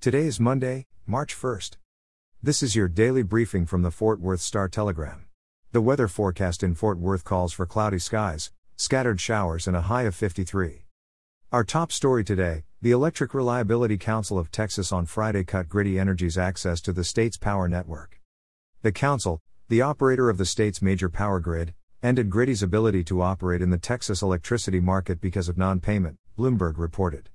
Today is Monday, March 1st. This is your daily briefing from the Fort Worth Star Telegram. The weather forecast in Fort Worth calls for cloudy skies, scattered showers, and a high of 53. Our top story today the Electric Reliability Council of Texas on Friday cut Griddy Energy's access to the state's power network. The council, the operator of the state's major power grid, ended Griddy's ability to operate in the Texas electricity market because of non payment, Bloomberg reported.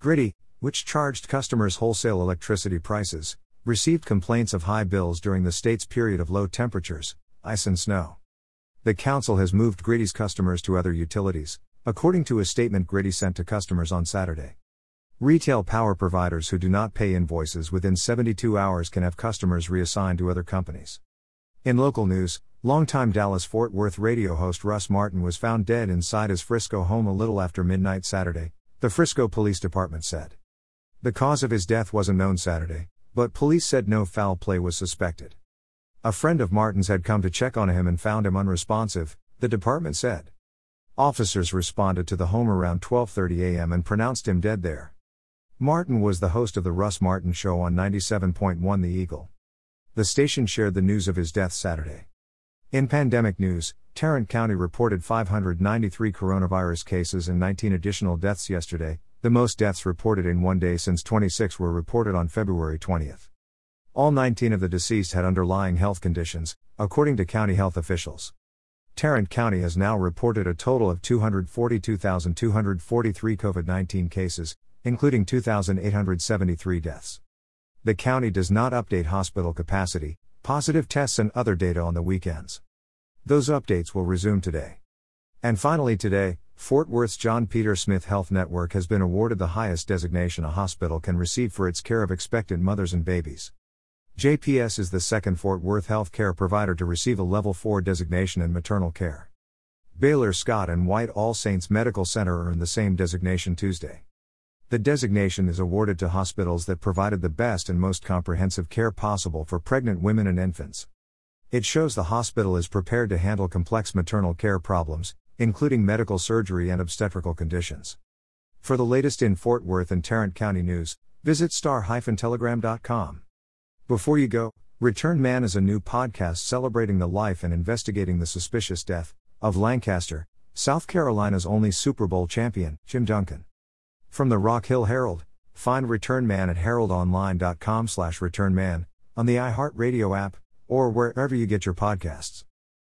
Griddy, which charged customers wholesale electricity prices, received complaints of high bills during the state's period of low temperatures, ice and snow. The council has moved Griddy's customers to other utilities, according to a statement Griddy sent to customers on Saturday. Retail power providers who do not pay invoices within 72 hours can have customers reassigned to other companies. In local news, longtime Dallas Fort Worth radio host Russ Martin was found dead inside his Frisco home a little after midnight Saturday, the Frisco Police Department said. The cause of his death wasn't known Saturday, but police said no foul play was suspected. A friend of Martin's had come to check on him and found him unresponsive, the department said. Officers responded to the home around 12:30 a.m. and pronounced him dead there. Martin was the host of the Russ Martin show on 97.1 The Eagle. The station shared the news of his death Saturday. In pandemic news, Tarrant County reported 593 coronavirus cases and 19 additional deaths yesterday, the most deaths reported in one day since 26 were reported on February 20. All 19 of the deceased had underlying health conditions, according to county health officials. Tarrant County has now reported a total of 242,243 COVID 19 cases, including 2,873 deaths. The county does not update hospital capacity, positive tests, and other data on the weekends. Those updates will resume today. And finally, today, Fort Worth's John Peter Smith Health Network has been awarded the highest designation a hospital can receive for its care of expectant mothers and babies. JPS is the second Fort Worth health care provider to receive a Level 4 designation in maternal care. Baylor Scott and White All Saints Medical Center earned the same designation Tuesday. The designation is awarded to hospitals that provided the best and most comprehensive care possible for pregnant women and infants. It shows the hospital is prepared to handle complex maternal care problems, including medical surgery and obstetrical conditions. For the latest in Fort Worth and Tarrant County news, visit star-telegram.com. Before you go, Return Man is a new podcast celebrating the life and investigating the suspicious death of Lancaster, South Carolina's only Super Bowl champion, Jim Duncan. From the Rock Hill Herald, find Return Man at heraldonline.com slash returnman, on the iHeartRadio app, or wherever you get your podcasts.